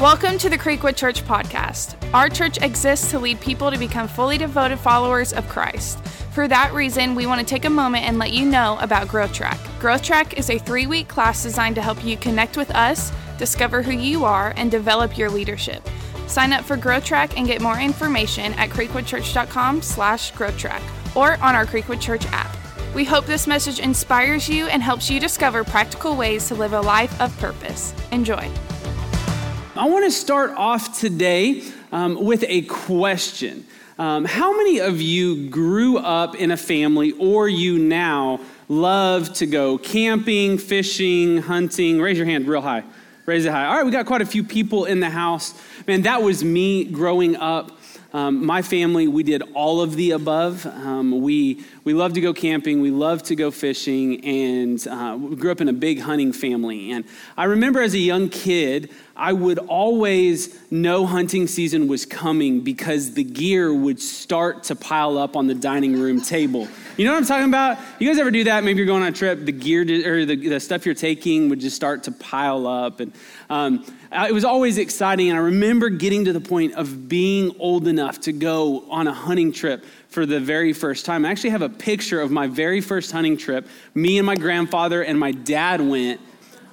Welcome to the Creekwood Church podcast. Our church exists to lead people to become fully devoted followers of Christ. For that reason, we want to take a moment and let you know about Growth Track. Growth Track is a three week class designed to help you connect with us, discover who you are, and develop your leadership. Sign up for Growth Track and get more information at creekwoodchurch.com slash growthtrack or on our Creekwood Church app. We hope this message inspires you and helps you discover practical ways to live a life of purpose. Enjoy. I want to start off today um, with a question. Um, how many of you grew up in a family or you now love to go camping, fishing, hunting? Raise your hand real high. Raise it high. All right, we got quite a few people in the house. Man, that was me growing up. Um, my family, we did all of the above. Um, we, we love to go camping, we love to go fishing, and uh, we grew up in a big hunting family. And I remember as a young kid, I would always know hunting season was coming because the gear would start to pile up on the dining room table. You know what I'm talking about? You guys ever do that? Maybe you're going on a trip, the gear or the, the stuff you're taking would just start to pile up. And um, it was always exciting. And I remember getting to the point of being old enough to go on a hunting trip for the very first time. I actually have a picture of my very first hunting trip. Me and my grandfather and my dad went.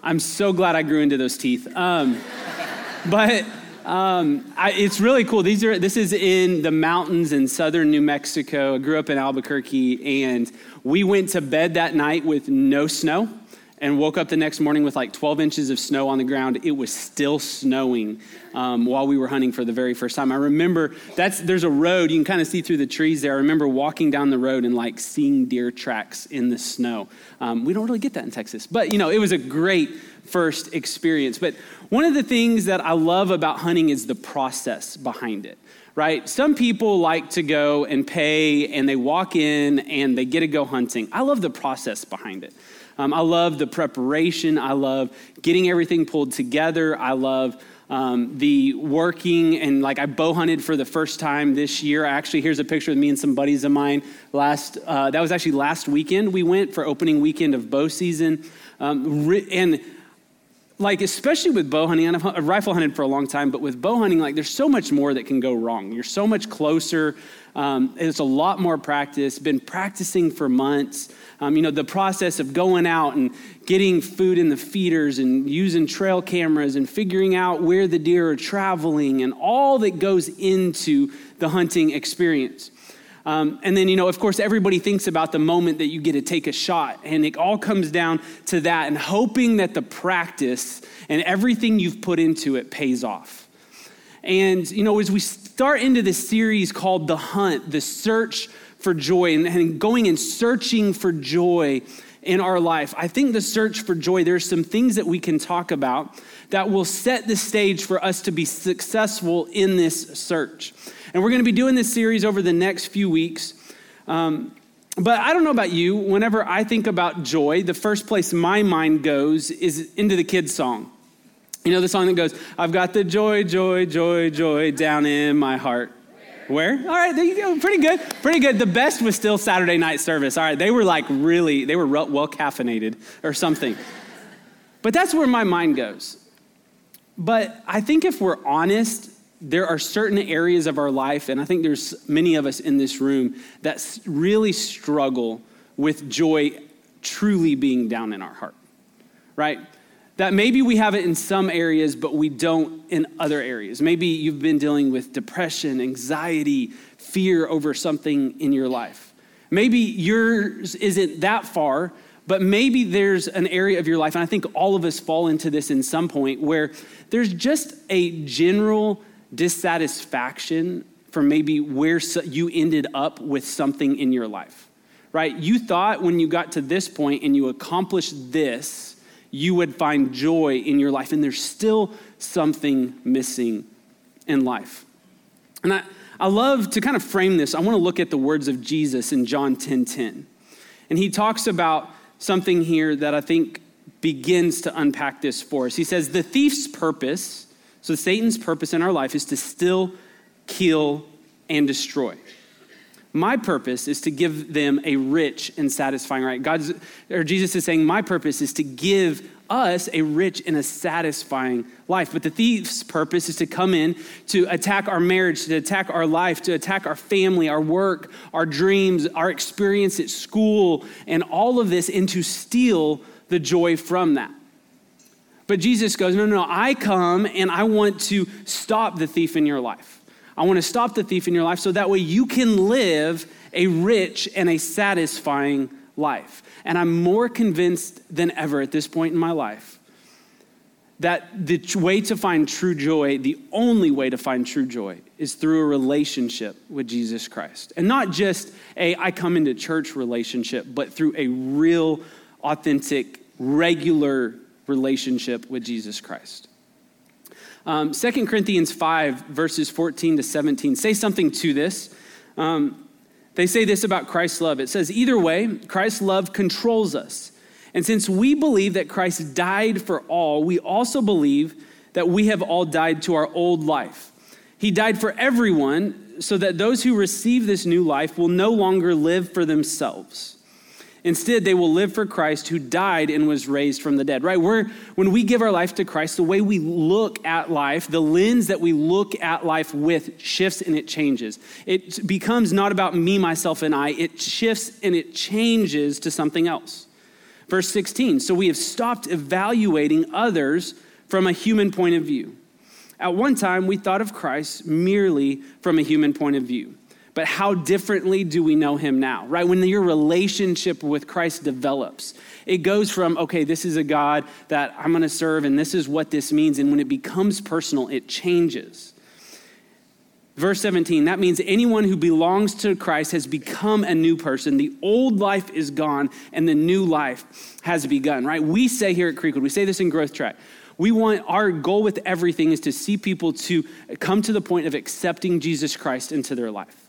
I'm so glad I grew into those teeth. Um, but um, I, it's really cool. These are this is in the mountains in southern New Mexico. I grew up in Albuquerque, and we went to bed that night with no snow, and woke up the next morning with like 12 inches of snow on the ground. It was still snowing um, while we were hunting for the very first time. I remember that's there's a road you can kind of see through the trees there. I remember walking down the road and like seeing deer tracks in the snow. Um, we don't really get that in Texas, but you know it was a great first experience. But one of the things that I love about hunting is the process behind it, right? Some people like to go and pay and they walk in and they get to go hunting. I love the process behind it. Um, I love the preparation. I love getting everything pulled together. I love um, the working and like I bow hunted for the first time this year. Actually, here's a picture of me and some buddies of mine. Last uh, that was actually last weekend. We went for opening weekend of bow season, um, and like especially with bow hunting i've rifle hunted for a long time but with bow hunting like there's so much more that can go wrong. You're so much closer um, it's a lot more practice. Been practicing for months. Um, you know the process of going out and getting food in the feeders and using trail cameras and figuring out where the deer are traveling and all that goes into the hunting experience um, and then, you know, of course, everybody thinks about the moment that you get to take a shot. And it all comes down to that and hoping that the practice and everything you've put into it pays off. And, you know, as we start into this series called The Hunt, the search for joy, and, and going and searching for joy in our life, I think the search for joy, there's some things that we can talk about that will set the stage for us to be successful in this search. And we're going to be doing this series over the next few weeks. Um, but I don't know about you, whenever I think about joy, the first place my mind goes is into the kids' song. You know the song that goes, I've got the joy, joy, joy, joy down in my heart. Where? All right, there you go. Pretty good. Pretty good. The best was still Saturday night service. All right, they were like really, they were well caffeinated or something. But that's where my mind goes. But I think if we're honest, there are certain areas of our life, and I think there's many of us in this room that really struggle with joy truly being down in our heart, right? That maybe we have it in some areas, but we don't in other areas. Maybe you've been dealing with depression, anxiety, fear over something in your life. Maybe yours isn't that far, but maybe there's an area of your life, and I think all of us fall into this in some point, where there's just a general dissatisfaction for maybe where you ended up with something in your life, right? You thought when you got to this point and you accomplished this, you would find joy in your life, and there's still something missing in life. And I, I love to kind of frame this. I want to look at the words of Jesus in John 10 10. And he talks about something here that I think begins to unpack this for us. He says, The thief's purpose so, Satan's purpose in our life is to still, kill, and destroy. My purpose is to give them a rich and satisfying right. God's or Jesus is saying, My purpose is to give us a rich and a satisfying life. But the thief's purpose is to come in to attack our marriage, to attack our life, to attack our family, our work, our dreams, our experience at school, and all of this, and to steal the joy from that. But Jesus goes, No, no, no, I come and I want to stop the thief in your life. I want to stop the thief in your life so that way you can live a rich and a satisfying life. And I'm more convinced than ever at this point in my life that the way to find true joy, the only way to find true joy, is through a relationship with Jesus Christ. And not just a I come into church relationship, but through a real, authentic, regular relationship with Jesus Christ. Um, 2 Corinthians 5, verses 14 to 17 say something to this. Um, they say this about Christ's love. It says, Either way, Christ's love controls us. And since we believe that Christ died for all, we also believe that we have all died to our old life. He died for everyone so that those who receive this new life will no longer live for themselves. Instead, they will live for Christ who died and was raised from the dead, right? We're, when we give our life to Christ, the way we look at life, the lens that we look at life with shifts and it changes. It becomes not about me, myself, and I. It shifts and it changes to something else. Verse 16 So we have stopped evaluating others from a human point of view. At one time, we thought of Christ merely from a human point of view but how differently do we know him now, right? When your relationship with Christ develops, it goes from, okay, this is a God that I'm going to serve, and this is what this means. And when it becomes personal, it changes. Verse 17, that means anyone who belongs to Christ has become a new person. The old life is gone, and the new life has begun, right? We say here at Creekwood, we say this in Growth Track. We want our goal with everything is to see people to come to the point of accepting Jesus Christ into their life.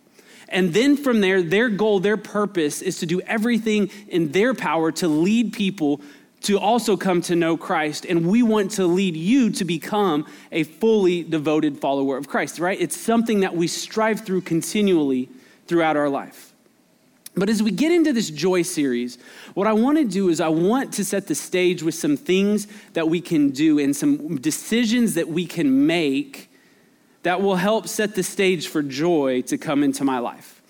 And then from there, their goal, their purpose is to do everything in their power to lead people to also come to know Christ. And we want to lead you to become a fully devoted follower of Christ, right? It's something that we strive through continually throughout our life. But as we get into this joy series, what I want to do is I want to set the stage with some things that we can do and some decisions that we can make that will help set the stage for joy to come into my life.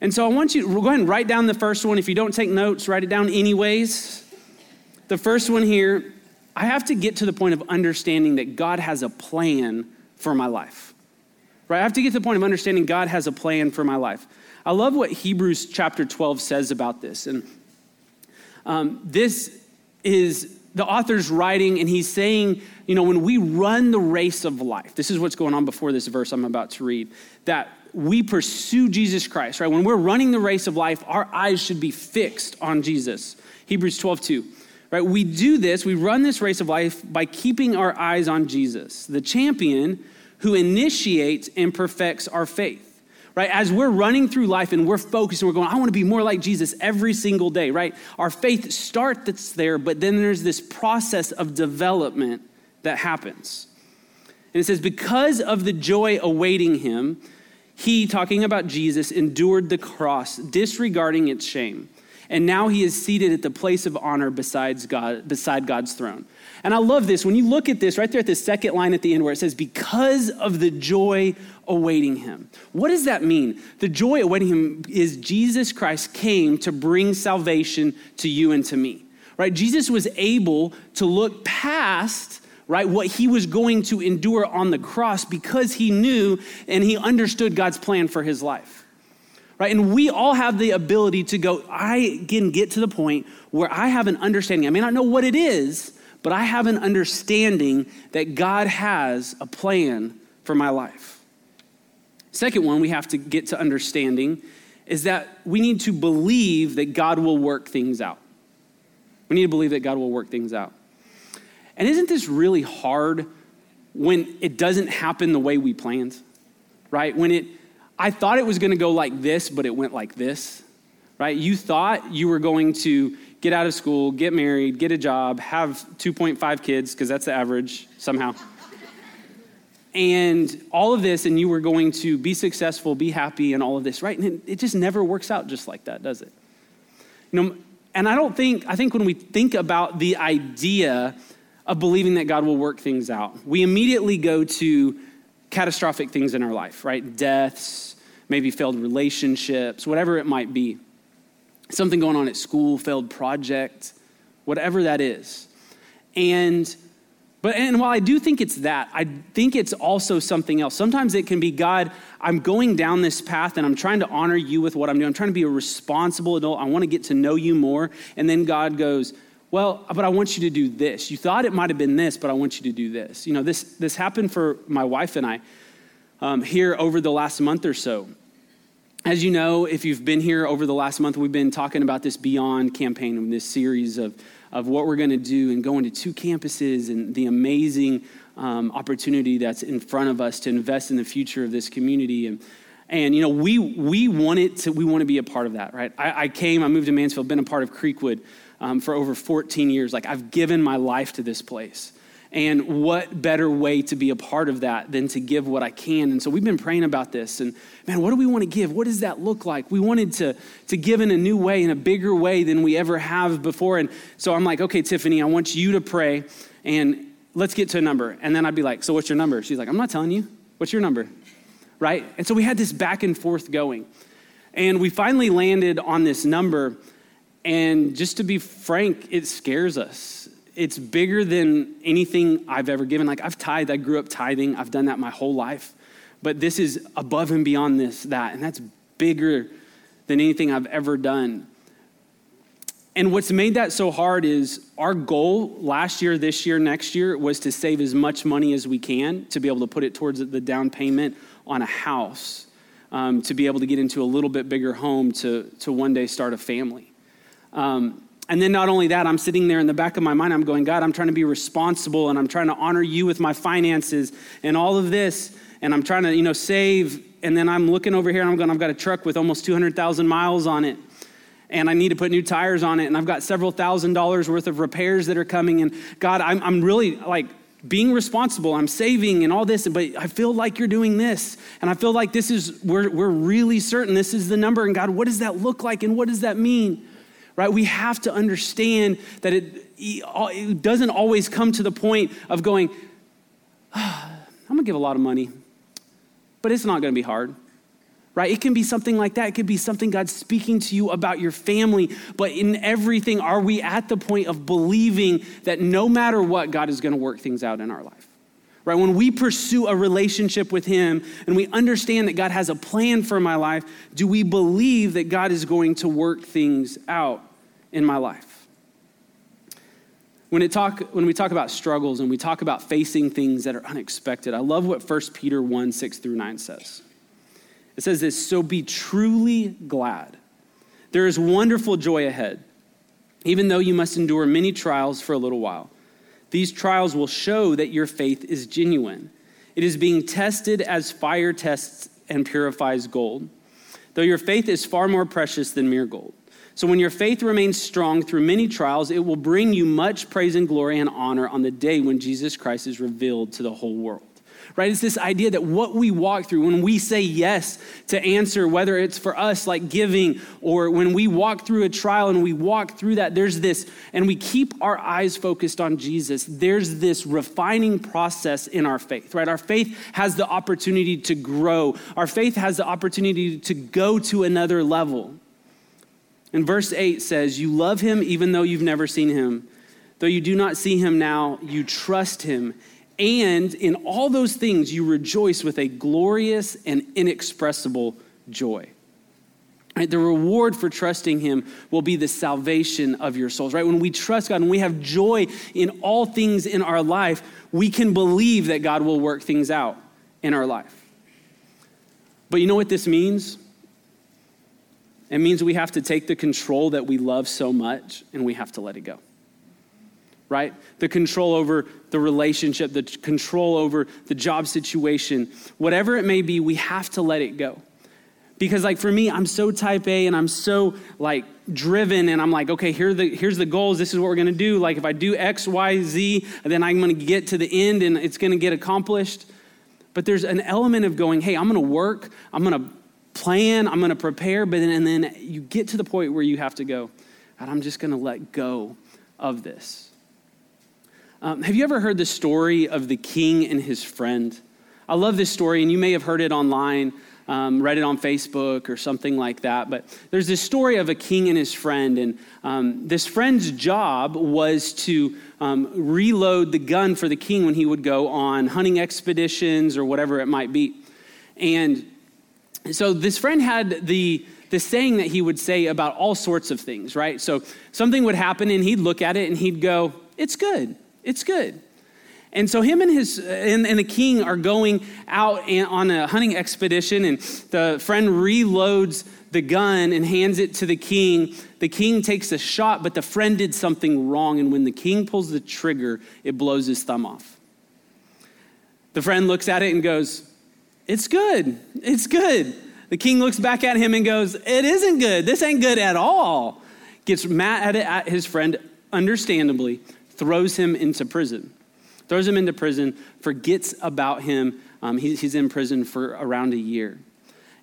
And so I want you to go ahead and write down the first one. If you don't take notes, write it down anyways. The first one here, I have to get to the point of understanding that God has a plan for my life. Right? I have to get to the point of understanding God has a plan for my life. I love what Hebrews chapter 12 says about this. And um, this is the author's writing, and he's saying, you know, when we run the race of life, this is what's going on before this verse I'm about to read, that we pursue Jesus Christ, right? When we're running the race of life, our eyes should be fixed on Jesus. Hebrews 12, 2. Right? We do this, we run this race of life by keeping our eyes on Jesus, the champion who initiates and perfects our faith right? As we're running through life and we're focused and we're going, I want to be more like Jesus every single day, right? Our faith starts that's there, but then there's this process of development that happens. And it says, because of the joy awaiting him, he, talking about Jesus, endured the cross, disregarding its shame. And now he is seated at the place of honor besides God, beside God's throne. And I love this. When you look at this, right there at the second line at the end where it says, because of the joy awaiting him. What does that mean? The joy awaiting him is Jesus Christ came to bring salvation to you and to me, right? Jesus was able to look past right what he was going to endure on the cross because he knew and he understood God's plan for his life. Right? And we all have the ability to go, I can get to the point where I have an understanding. I may not know what it is, but I have an understanding that God has a plan for my life. Second one we have to get to understanding is that we need to believe that God will work things out. We need to believe that God will work things out. And isn't this really hard when it doesn't happen the way we planned? Right? When it I thought it was going to go like this, but it went like this. Right? You thought you were going to get out of school, get married, get a job, have 2.5 kids, because that's the average somehow. and all of this, and you were going to be successful, be happy, and all of this, right? And it, it just never works out just like that, does it? You know, and I don't think, I think when we think about the idea of believing that God will work things out, we immediately go to catastrophic things in our life, right? Deaths, maybe failed relationships, whatever it might be. Something going on at school, failed project, whatever that is. And but and while I do think it's that, I think it's also something else. Sometimes it can be God, I'm going down this path and I'm trying to honor you with what I'm doing. I'm trying to be a responsible adult. I want to get to know you more. And then God goes, well, but I want you to do this. You thought it might have been this, but I want you to do this. You know, this, this happened for my wife and I um, here over the last month or so. As you know, if you've been here over the last month, we've been talking about this Beyond campaign, and this series of of what we're going to do and going to two campuses and the amazing um, opportunity that's in front of us to invest in the future of this community. And, and you know, we, we wanted to, we want to be a part of that, right? I, I came, I moved to Mansfield, been a part of Creekwood um, for over 14 years. Like, I've given my life to this place. And what better way to be a part of that than to give what I can? And so we've been praying about this. And man, what do we want to give? What does that look like? We wanted to, to give in a new way, in a bigger way than we ever have before. And so I'm like, okay, Tiffany, I want you to pray and let's get to a number. And then I'd be like, so what's your number? She's like, I'm not telling you. What's your number? Right? And so we had this back and forth going. And we finally landed on this number. And just to be frank, it scares us it's bigger than anything I've ever given. Like I've tithed, I grew up tithing, I've done that my whole life. But this is above and beyond this, that, and that's bigger than anything I've ever done. And what's made that so hard is our goal last year, this year, next year was to save as much money as we can to be able to put it towards the down payment on a house, um, to be able to get into a little bit bigger home to, to one day start a family. Um, and then not only that, I'm sitting there in the back of my mind, I'm going, God, I'm trying to be responsible and I'm trying to honor you with my finances and all of this. And I'm trying to, you know, save. And then I'm looking over here and I'm going, I've got a truck with almost 200,000 miles on it. And I need to put new tires on it. And I've got several thousand dollars worth of repairs that are coming. And God, I'm, I'm really like being responsible. I'm saving and all this. But I feel like you're doing this. And I feel like this is, we're, we're really certain this is the number. And God, what does that look like? And what does that mean? Right? We have to understand that it, it doesn't always come to the point of going, oh, I'm gonna give a lot of money, but it's not gonna be hard. Right? It can be something like that. It could be something God's speaking to you about your family. But in everything, are we at the point of believing that no matter what, God is going to work things out in our life? Right? When we pursue a relationship with Him and we understand that God has a plan for my life, do we believe that God is going to work things out in my life? When, it talk, when we talk about struggles and we talk about facing things that are unexpected, I love what 1 Peter 1 6 through 9 says. It says this So be truly glad. There is wonderful joy ahead, even though you must endure many trials for a little while. These trials will show that your faith is genuine. It is being tested as fire tests and purifies gold, though your faith is far more precious than mere gold. So when your faith remains strong through many trials, it will bring you much praise and glory and honor on the day when Jesus Christ is revealed to the whole world right? It's this idea that what we walk through, when we say yes to answer, whether it's for us like giving or when we walk through a trial and we walk through that, there's this, and we keep our eyes focused on Jesus, there's this refining process in our faith, right? Our faith has the opportunity to grow, our faith has the opportunity to go to another level. And verse 8 says, You love him even though you've never seen him. Though you do not see him now, you trust him and in all those things, you rejoice with a glorious and inexpressible joy. Right, the reward for trusting him will be the salvation of your souls. Right? When we trust God and we have joy in all things in our life, we can believe that God will work things out in our life. But you know what this means? It means we have to take the control that we love so much and we have to let it go right? The control over the relationship, the control over the job situation, whatever it may be, we have to let it go. Because, like, for me, I'm so type A and I'm so, like, driven and I'm like, okay, here the, here's the goals. This is what we're to do. Like, if I do X, Y, Z, then I'm to get to the end and it's to get accomplished. But there's an element of going, hey, I'm to work, I'm to plan, I'm to prepare, but then, and then you get to the point where you have to go, and I'm just to let go of this. Um, have you ever heard the story of the king and his friend? I love this story, and you may have heard it online, um, read it on Facebook or something like that. But there's this story of a king and his friend, and um, this friend's job was to um, reload the gun for the king when he would go on hunting expeditions or whatever it might be. And so this friend had the the saying that he would say about all sorts of things, right? So something would happen and he'd look at it and he'd go, It's good. It's good. And so him and his uh, and, and the king are going out on a hunting expedition, and the friend reloads the gun and hands it to the king. The king takes a shot, but the friend did something wrong, and when the king pulls the trigger, it blows his thumb off. The friend looks at it and goes, It's good. It's good. The king looks back at him and goes, It isn't good. This ain't good at all. Gets mad at his friend, understandably, throws him into prison throws him into prison, forgets about him. Um, he, he's in prison for around a year.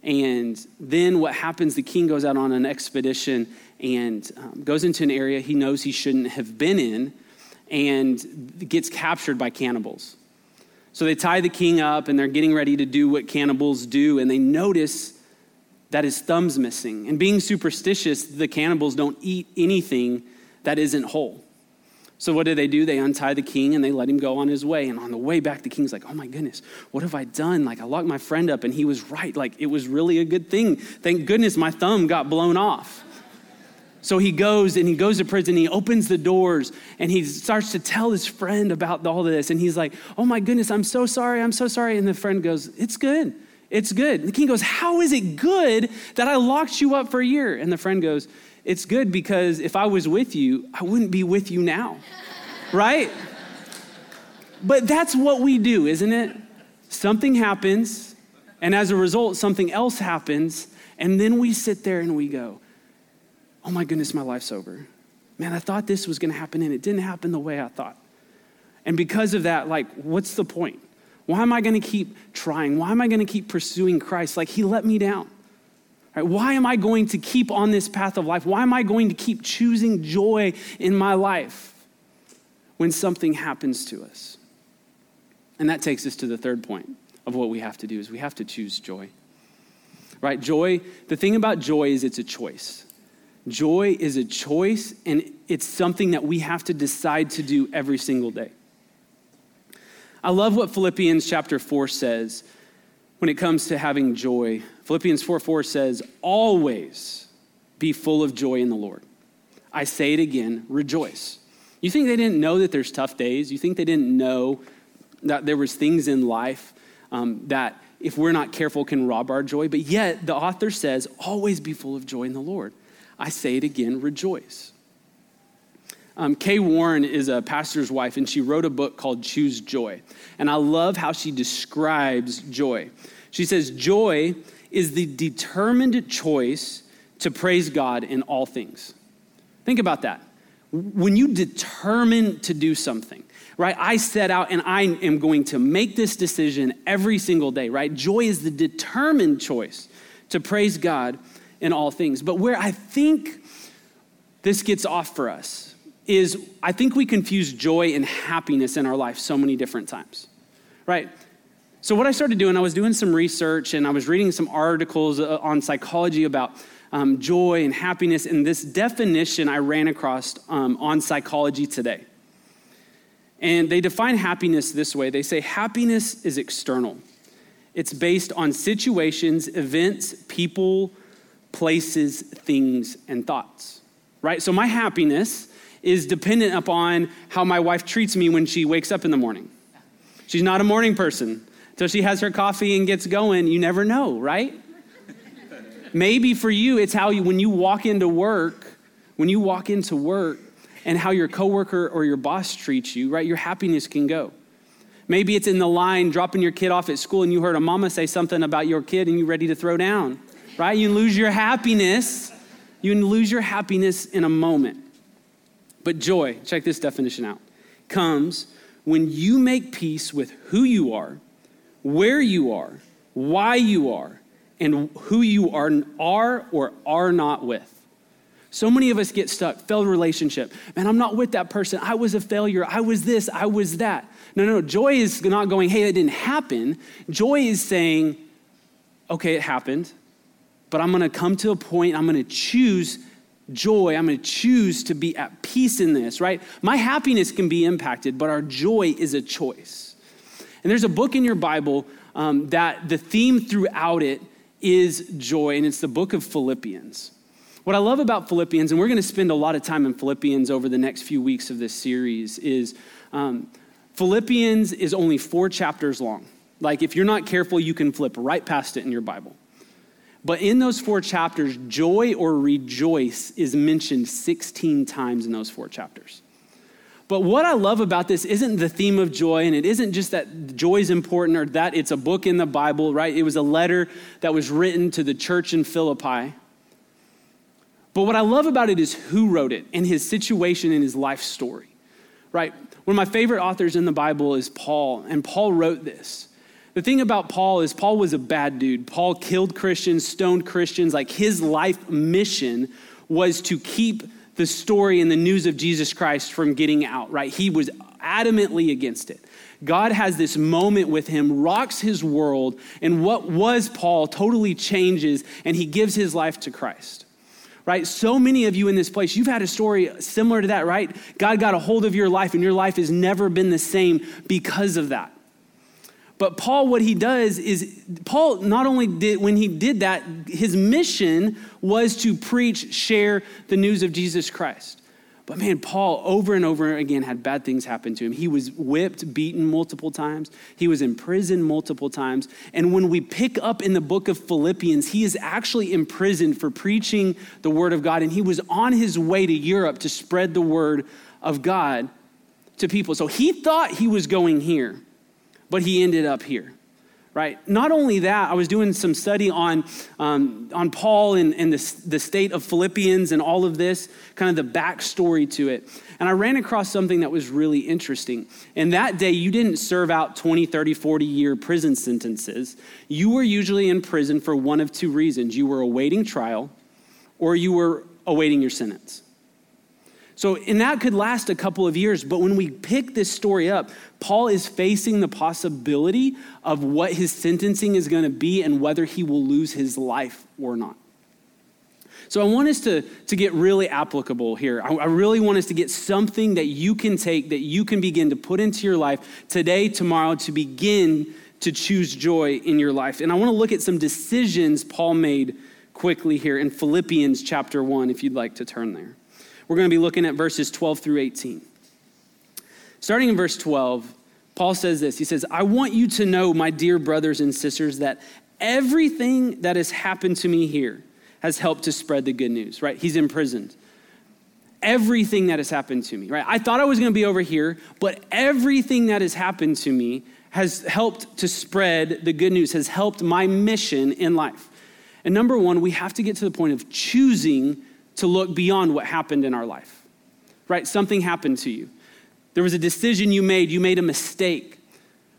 And then what happens, the king goes out on an expedition and um, goes into an area he knows he shouldn't have been in and gets captured by cannibals. So they tie the king up and they're getting ready to do what cannibals do, and they notice that his thumb's missing. And being superstitious, the cannibals don't eat anything that isn't whole. So what do they do? They untie the king and they let him go on his way. And on the way back, the king's like, oh my goodness, what have I done? Like, I locked my friend up and he was right. Like, it was really a good thing. Thank goodness my thumb got blown off. So he goes and he goes to prison. He opens the doors and he starts to tell his friend about all this. And he's like, oh my goodness, I'm so sorry. I'm so sorry. And the friend goes, it's good. It's good. And the king goes, how is it good that I locked you up for a year? And the friend goes, it's good because if I was with you, I wouldn't be with you now. right? But that's what we do, isn't it? Something happens, and as a result, something else happens, and then we sit there and we go, Oh my goodness, my life's over. Man, I thought this was gonna happen, and it didn't happen the way I thought. And because of that, like, what's the point? Why am I gonna keep trying? Why am I gonna keep pursuing Christ? Like, He let me down. Right, why am I going to keep on this path of life? Why am I going to keep choosing joy in my life when something happens to us? And that takes us to the third point of what we have to do is we have to choose joy. Right? Joy, the thing about joy is it's a choice. Joy is a choice and it's something that we have to decide to do every single day. I love what Philippians chapter 4 says when it comes to having joy. Philippians 4 4 says, Always be full of joy in the Lord. I say it again, rejoice. You think they didn't know that there's tough days? You think they didn't know that there was things in life um, that if we're not careful can rob our joy? But yet the author says, always be full of joy in the Lord. I say it again, rejoice. Um, Kay Warren is a pastor's wife, and she wrote a book called Choose Joy. And I love how she describes joy. She says, Joy is the determined choice to praise God in all things. Think about that. When you determine to do something, right? I set out and I am going to make this decision every single day, right? Joy is the determined choice to praise God in all things. But where I think this gets off for us is I think we confuse joy and happiness in our life so many different times, right? So, what I started doing, I was doing some research and I was reading some articles uh, on psychology about um, joy and happiness. And this definition I ran across um, on Psychology Today. And they define happiness this way they say happiness is external, it's based on situations, events, people, places, things, and thoughts, right? So, my happiness is dependent upon how my wife treats me when she wakes up in the morning. She's not a morning person. So she has her coffee and gets going, you never know, right? Maybe for you, it's how you, when you walk into work, when you walk into work and how your coworker or your boss treats you, right? Your happiness can go. Maybe it's in the line dropping your kid off at school and you heard a mama say something about your kid and you're ready to throw down, right? You lose your happiness. You lose your happiness in a moment. But joy, check this definition out, comes when you make peace with who you are where you are, why you are, and who you are, are or are not with. So many of us get stuck, failed relationship. Man, I'm not with that person. I was a failure. I was this. I was that. No, no, no. Joy is not going, hey, that didn't happen. Joy is saying, okay, it happened, but I'm going to come to a point, I'm going to choose joy. I'm going to choose to be at peace in this, right? My happiness can be impacted, but our joy is a choice. And there's a book in your Bible um, that the theme throughout it is joy, and it's the book of Philippians. What I love about Philippians, and we're going to spend a lot of time in Philippians over the next few weeks of this series, is um, Philippians is only four chapters long. Like, if you're not careful, you can flip right past it in your Bible. But in those four chapters, joy or rejoice is mentioned 16 times in those four chapters. But what I love about this isn't the theme of joy, and it isn't just that joy is important or that it's a book in the Bible, right? It was a letter that was written to the church in Philippi. But what I love about it is who wrote it and his situation and his life story, right? One of my favorite authors in the Bible is Paul, and Paul wrote this. The thing about Paul is, Paul was a bad dude. Paul killed Christians, stoned Christians. Like his life mission was to keep the story and the news of Jesus Christ from getting out, right? He was adamantly against it. God has this moment with him, rocks his world, and what was Paul totally changes, and he gives his life to Christ right? So many of you in this place, you've had a story similar to that, right? God got a hold of your life and your life has never been the same because of that. But Paul, what he does is, Paul not only did, when he did that, his mission was to preach, share the news of Jesus Christ. But man, Paul over and over again had bad things happen to him. He was whipped, beaten multiple times. He was in prison multiple times. And when we pick up in the book of Philippians, he is actually imprisoned for preaching the word of God. And he was on his way to Europe to spread the word of God to people. So he thought he was going here, but he ended up here right? Not only that, I was doing some study on, um, on Paul and, and the, the state of Philippians and all of this, kind of the backstory to it. And I ran across something that was really interesting. And that day, you didn't serve out 20, 30, 40 year prison sentences. You were usually in prison for one of two reasons you were awaiting trial or you were awaiting your sentence. So, and that could last a couple of years, but when we pick this story up, Paul is facing the possibility of what his sentencing is going to be and whether he will lose his life or not. So, I want us to, to get really applicable here. I, I really want us to get something that you can take, that you can begin to put into your life today, tomorrow, to begin to choose joy in your life. And I want to look at some decisions Paul made quickly here in Philippians chapter 1, if you'd like to turn there. We're going to be looking at verses 12 through 18. Starting in verse 12, Paul says this He says, I want you to know, my dear brothers and sisters, that everything that has happened to me here has helped to spread the good news, right? He's imprisoned. Everything that has happened to me, right? I thought I was going to be over here, but everything that has happened to me has helped to spread the good news, has helped my mission in life. And number one, we have to get to the point of choosing to look beyond what happened in our life, right? Something happened to you. There was a decision you made, you made a mistake,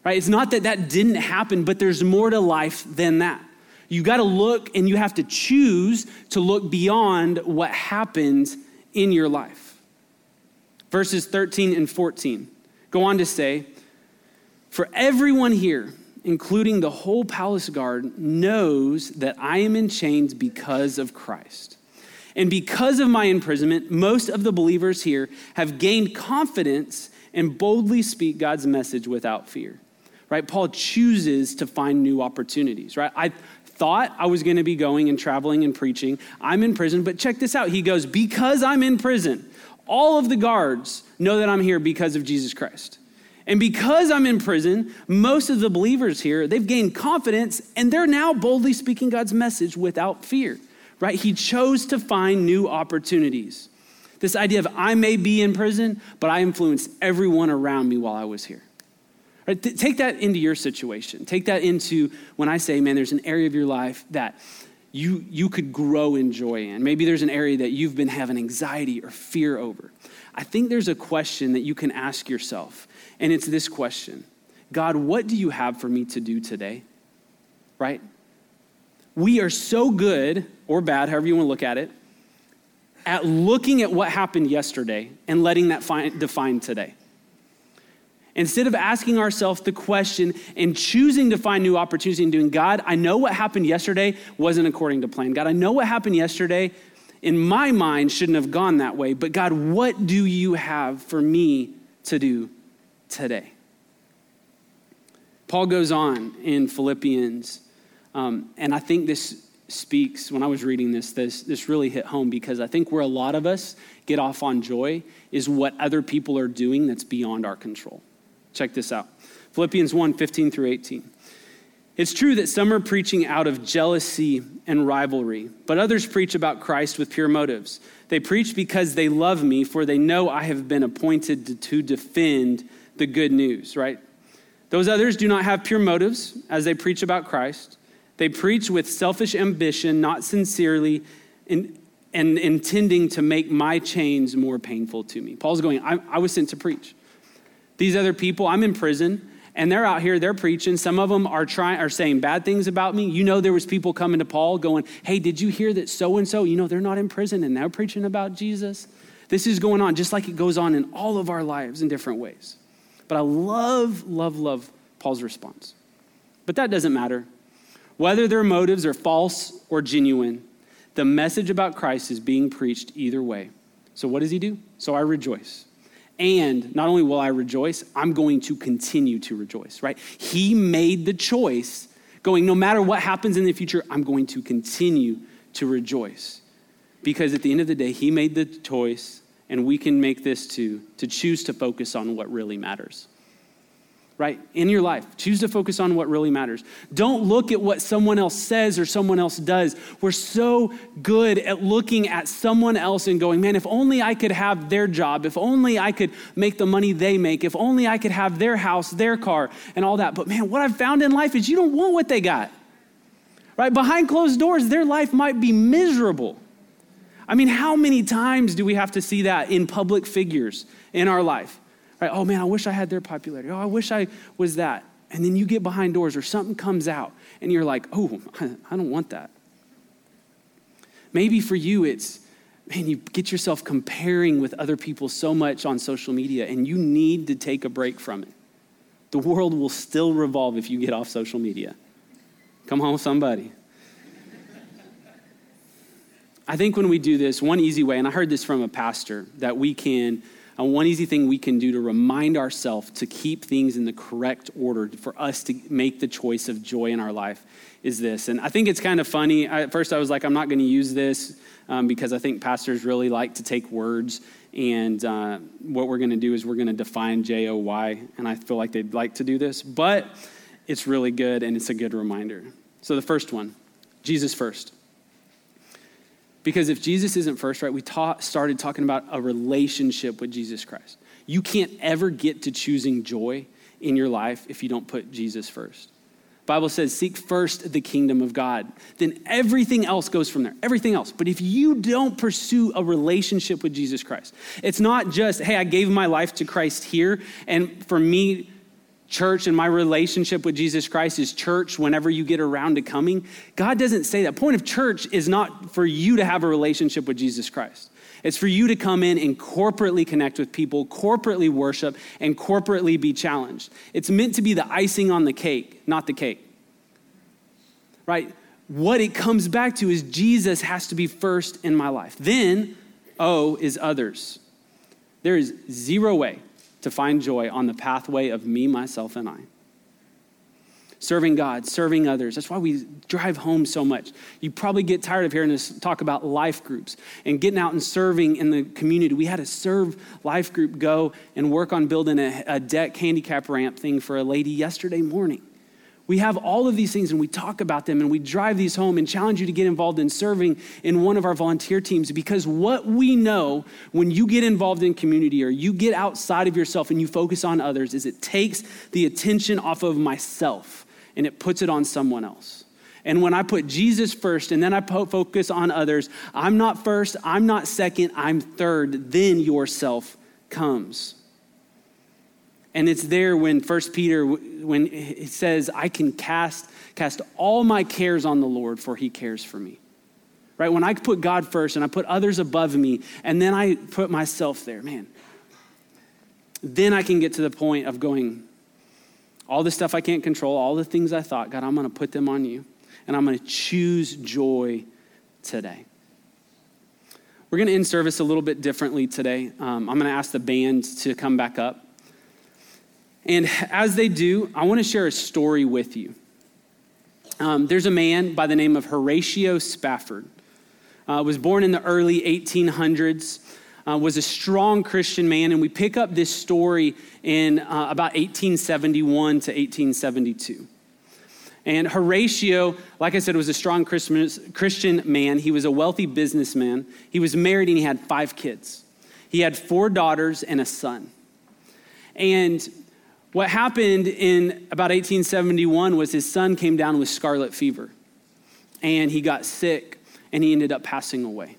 right? It's not that that didn't happen, but there's more to life than that. You got to look and you have to choose to look beyond what happened in your life. Verses 13 and 14 go on to say, For everyone here, including the whole palace guard, knows that I am in chains because of Christ. And because of my imprisonment, most of the believers here have gained confidence and boldly speak God's message without fear. Right? Paul chooses to find new opportunities, right? I thought I was going to be going and traveling and preaching. I'm in prison, but check this out. He goes, Because I'm in prison, all of the guards know that I'm here because of Jesus Christ. And because I'm in prison, most of the believers here, they've gained confidence and they're now boldly speaking God's message without fear right? He chose to find new opportunities. This idea of I may be in prison, but I influenced everyone around me while I was here. Right? take that into your situation. Take that into when I say, man, there's an area of your life that you, you could grow in joy in. Maybe there's an area that you've been having anxiety or fear over. I think there's a question that you can ask yourself, and it's this question God, what do you have for me to do today? Right? We are so good or bad, however you want to look at it, at looking at what happened yesterday and letting that find, define today. Instead of asking ourselves the question and choosing to find new opportunity and doing, God, I know what happened yesterday wasn't according to plan. God, I know what happened yesterday in my mind shouldn't have gone that way, but God, what do you have for me to do today? Paul goes on in Philippians, um, and I think this speaks, when I was reading this, this, this really hit home because I think where a lot of us get off on joy is what other people are doing that's beyond our control. Check this out Philippians 1 15 through 18. It's true that some are preaching out of jealousy and rivalry, but others preach about Christ with pure motives. They preach because they love me, for they know I have been appointed to, to defend the good news, right? Those others do not have pure motives as they preach about Christ. They preach with selfish ambition, not sincerely, and, and intending to make my chains more painful to me. Paul's going, I, I was sent to preach. These other people, I'm in prison and they're out here they're preaching. Some of them are trying are saying bad things about me. You know there was people coming to paul going hey did you hear that so and so you know they're not in prison and they're preaching about jesus? This is going on just like it goes on in all of our lives in different ways. But i love love love paul's response. But that doesn't matter whether their motives are false or genuine the message about christ is being preached either way so what does he do so i rejoice and not only will I rejoice, I'm going to continue to rejoice, right? He made the choice going, no matter what happens in the future, I'm going to continue to rejoice. Because at the end of the day, He made the choice, and we can make this too, to choose to focus on what really matters right? In your life, choose to focus on what really matters. Don't look at what someone else says or someone else does. We're so good at looking at someone else and going, man, if only I could have their job, if only I could make the money they make, if only I could have their house, their car, and all that. But man, what I've found in life is you don't want what they got, right? Behind closed doors, their life might be miserable. I mean, how many times do we have to see that in public figures in our life? Right? Oh man, I wish I had their popularity. Oh, I wish I was that. And then you get behind doors or something comes out and you're like, oh, I don't want that. Maybe for you, it's, man, you get yourself comparing with other people so much on social media and you need to take a break from it. The world will still revolve if you get off social media. Come home, somebody. I think when we do this, one easy way, and I heard this from a pastor, that we can and one easy thing we can do to remind ourselves to keep things in the correct order for us to make the choice of joy in our life is this. And I think it's kind of funny. I, at first, I was like, I'm not going to use this um, because I think pastors really like to take words. And uh, what we're going to do is we're going to define J O Y. And I feel like they'd like to do this, but it's really good and it's a good reminder. So, the first one Jesus first. Because if Jesus isn't first, right, we ta- started talking about a relationship with Jesus Christ. You can't ever get to choosing joy in your life if you don't put Jesus first. Bible says, seek first the kingdom of God. Then everything else goes from there. Everything else. But if you don't pursue a relationship with Jesus Christ, it's not just, hey, I gave my life to Christ here, and for me, church and my relationship with Jesus Christ is church whenever you get around to coming. God doesn't say that. Point of church is not for you to have a relationship with Jesus Christ. It's for you to come in and corporately connect with people, corporately worship, and corporately be challenged. It's meant to be the icing on the cake, not the cake. Right? What it comes back to is Jesus has to be first in my life. Then, O is others. There is zero way to find joy on the pathway of me, myself, and I. Serving God, serving others. That's why we drive home so much. You probably get tired of hearing us talk about life groups and getting out and serving in the community. We had a serve life group go and work on building a, a deck handicap ramp thing for a lady yesterday morning. We have all of these things and we talk about them and we drive these home and challenge you to get involved in serving in one of our volunteer teams because what we know when you get involved in community or you get outside of yourself and you focus on others is it takes the attention off of myself and it puts it on someone else. And when I put Jesus first and then I focus on others, I'm not first, I'm not second, I'm third. Then yourself comes. And it's there when First Peter, when it says, I can cast, cast all my cares on the Lord, for he cares for me. right? When I put God first and I put others above me and then I put myself there, man, then I can get to the point of going, all the stuff I can't control, all the things I thought, God, I'm going to put them on you and I'm going to choose joy today. We're going to end service a little bit differently today. Um, I'm going to ask the band to come back up. And as they do, I want to share a story with you. Um, there's a man by the name of Horatio Spafford. Uh, was born in the early 1800s. Uh, was a strong Christian man, and we pick up this story in uh, about 1871 to 1872. And Horatio, like I said, was a strong Christian man. He was a wealthy businessman. He was married and he had five kids. He had four daughters and a son. And what happened in about 1871 was his son came down with scarlet fever. And he got sick and he ended up passing away.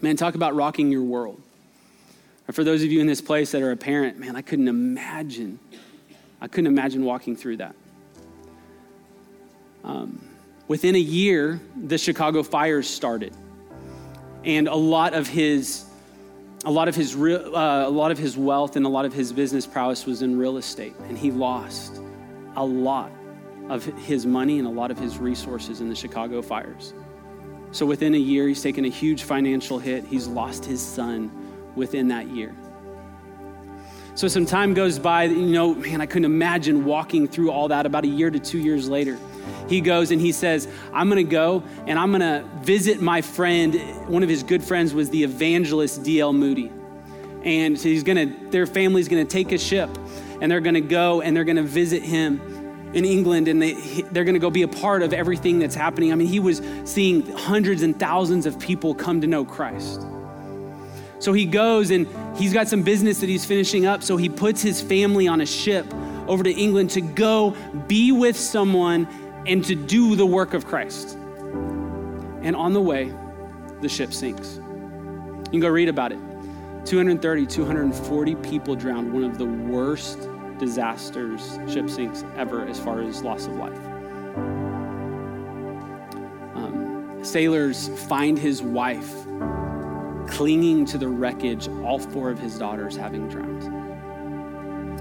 Man, talk about rocking your world. Or for those of you in this place that are a parent, man, I couldn't imagine. I couldn't imagine walking through that. Um, within a year, the Chicago fires started, and a lot of his, a lot of his, real, uh, a lot of his wealth and a lot of his business prowess was in real estate, and he lost a lot of his money and a lot of his resources in the Chicago fires. So within a year, he's taken a huge financial hit. He's lost his son within that year. So some time goes by, you know, man, I couldn't imagine walking through all that about a year to two years later he goes and he says, I'm going to go and I'm going to visit my friend. One of his good friends was the evangelist D.L. Moody. And so he's going to, their family's going to take a ship and they're going to go and they're going to visit him in England and they, they're going to go be a part of everything that's happening. I mean, he was seeing hundreds and thousands of people come to know Christ. So he goes and he's got some business that he's finishing up. So he puts his family on a ship over to England to go be with someone and to do the work of Christ. And on the way, the ship sinks. You can go read about it. 230, 240 people drowned, one of the worst disasters, ship sinks ever, as far as loss of life. Um, sailors find his wife clinging to the wreckage, all four of his daughters having drowned.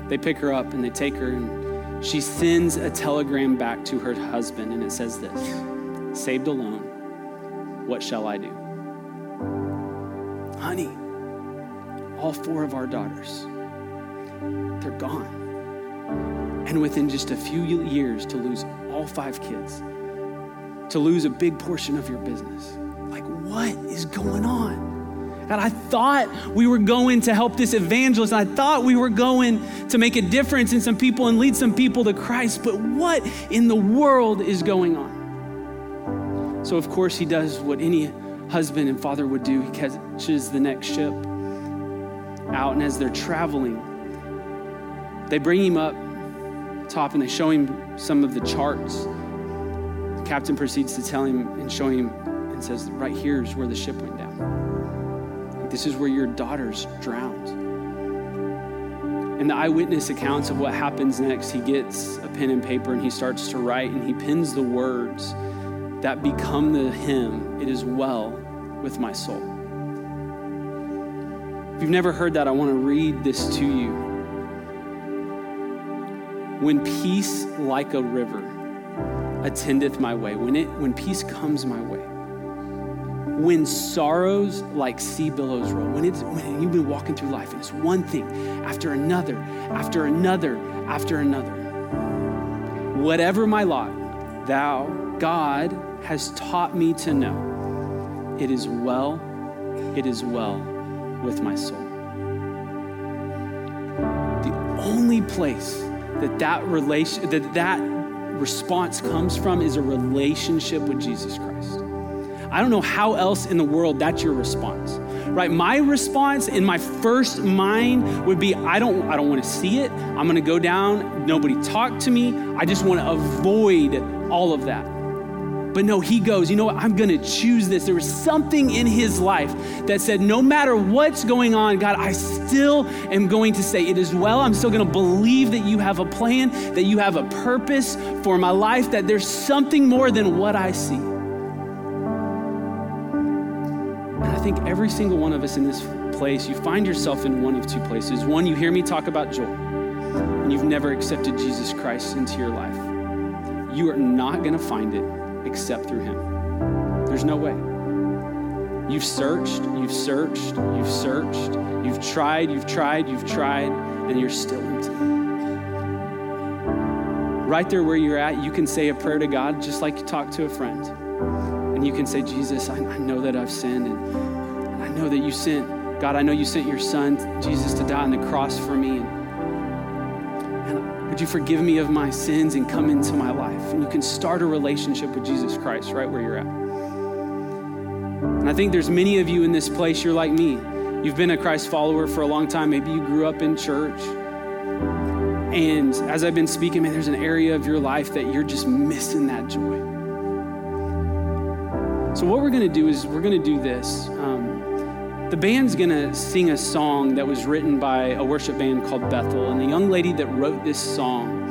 They pick her up and they take her and she sends a telegram back to her husband, and it says this Saved alone, what shall I do? Honey, all four of our daughters, they're gone. And within just a few years, to lose all five kids, to lose a big portion of your business. Like, what is going on? God, I thought we were going to help this evangelist. I thought we were going to make a difference in some people and lead some people to Christ. But what in the world is going on? So, of course, he does what any husband and father would do. He catches the next ship out, and as they're traveling, they bring him up top and they show him some of the charts. The captain proceeds to tell him and show him and says, Right here is where the ship went down. This is where your daughters drowned. And the eyewitness accounts of what happens next, he gets a pen and paper and he starts to write and he pins the words that become the hymn, It is Well with My Soul. If you've never heard that, I want to read this to you. When peace like a river attendeth my way, when, it, when peace comes my way, when sorrows like sea billows roll, when, it's, when you've been walking through life and it's one thing after another, after another, after another. Whatever my lot, thou, God, has taught me to know, it is well, it is well with my soul. The only place that that relation that that response comes from is a relationship with Jesus Christ. I don't know how else in the world that's your response. Right? My response in my first mind would be I don't I don't want to see it. I'm going to go down, nobody talk to me. I just want to avoid all of that. But no, he goes, you know what? I'm going to choose this. There was something in his life that said, no matter what's going on, God, I still am going to say, it is well. I'm still going to believe that you have a plan, that you have a purpose for my life, that there's something more than what I see. Think every single one of us in this place, you find yourself in one of two places. One, you hear me talk about joy, and you've never accepted Jesus Christ into your life. You are not going to find it except through Him. There's no way. You've searched, you've searched, you've searched, you've tried, you've tried, you've tried, and you're still empty. Right there where you're at, you can say a prayer to God just like you talk to a friend. And you can say, Jesus, I, I know that I've sinned, and know that you sent, God, I know you sent your son, Jesus, to die on the cross for me. And, and would you forgive me of my sins and come into my life? And you can start a relationship with Jesus Christ right where you're at. And I think there's many of you in this place, you're like me. You've been a Christ follower for a long time. Maybe you grew up in church. And as I've been speaking, man, there's an area of your life that you're just missing that joy. So, what we're going to do is we're going to do this. Um, the band's going to sing a song that was written by a worship band called Bethel. And the young lady that wrote this song,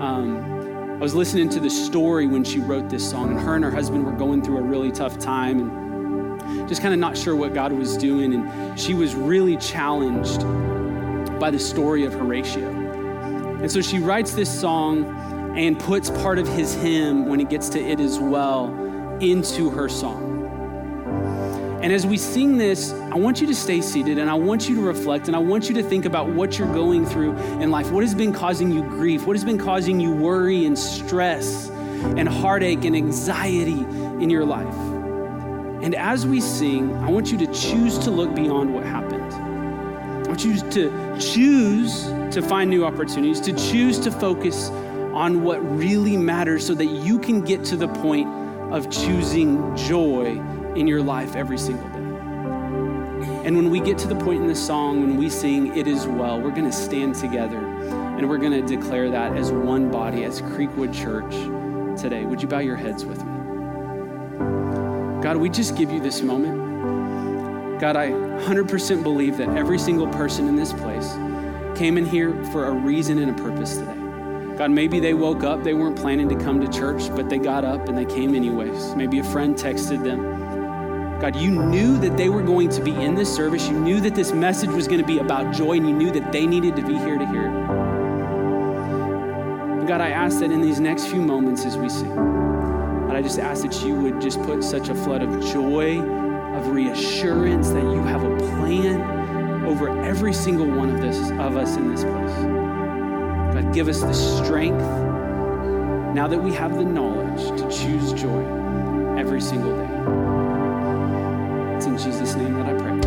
um, I was listening to the story when she wrote this song, and her and her husband were going through a really tough time. And just kind of not sure what God was doing. And she was really challenged by the story of Horatio. And so she writes this song and puts part of his hymn, when it gets to It Is Well, into her song. And as we sing this, I want you to stay seated and I want you to reflect and I want you to think about what you're going through in life. What has been causing you grief? What has been causing you worry and stress and heartache and anxiety in your life? And as we sing, I want you to choose to look beyond what happened. I want you to choose to find new opportunities, to choose to focus on what really matters so that you can get to the point of choosing joy in your life every single day. And when we get to the point in the song, when we sing, It Is Well, we're going to stand together and we're going to declare that as one body, as Creekwood Church today. Would you bow your heads with me? God, we just give you this moment. God, I 100% believe that every single person in this place came in here for a reason and a purpose today. God, maybe they woke up, they weren't planning to come to church, but they got up and they came anyways. Maybe a friend texted them. God, you knew that they were going to be in this service. You knew that this message was going to be about joy, and you knew that they needed to be here to hear it. God, I ask that in these next few moments as we sing, God, I just ask that you would just put such a flood of joy, of reassurance that you have a plan over every single one of this of us in this place. God, give us the strength now that we have the knowledge to choose joy every single day. Jesus' name that I pray.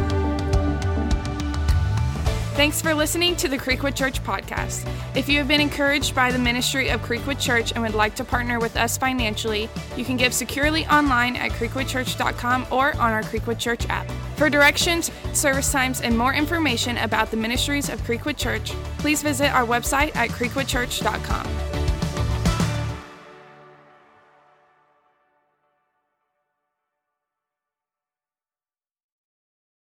Thanks for listening to the Creekwood Church podcast. If you have been encouraged by the ministry of Creekwood Church and would like to partner with us financially, you can give securely online at creekwoodchurch.com or on our Creekwood Church app. For directions, service times, and more information about the ministries of Creekwood Church, please visit our website at creekwoodchurch.com.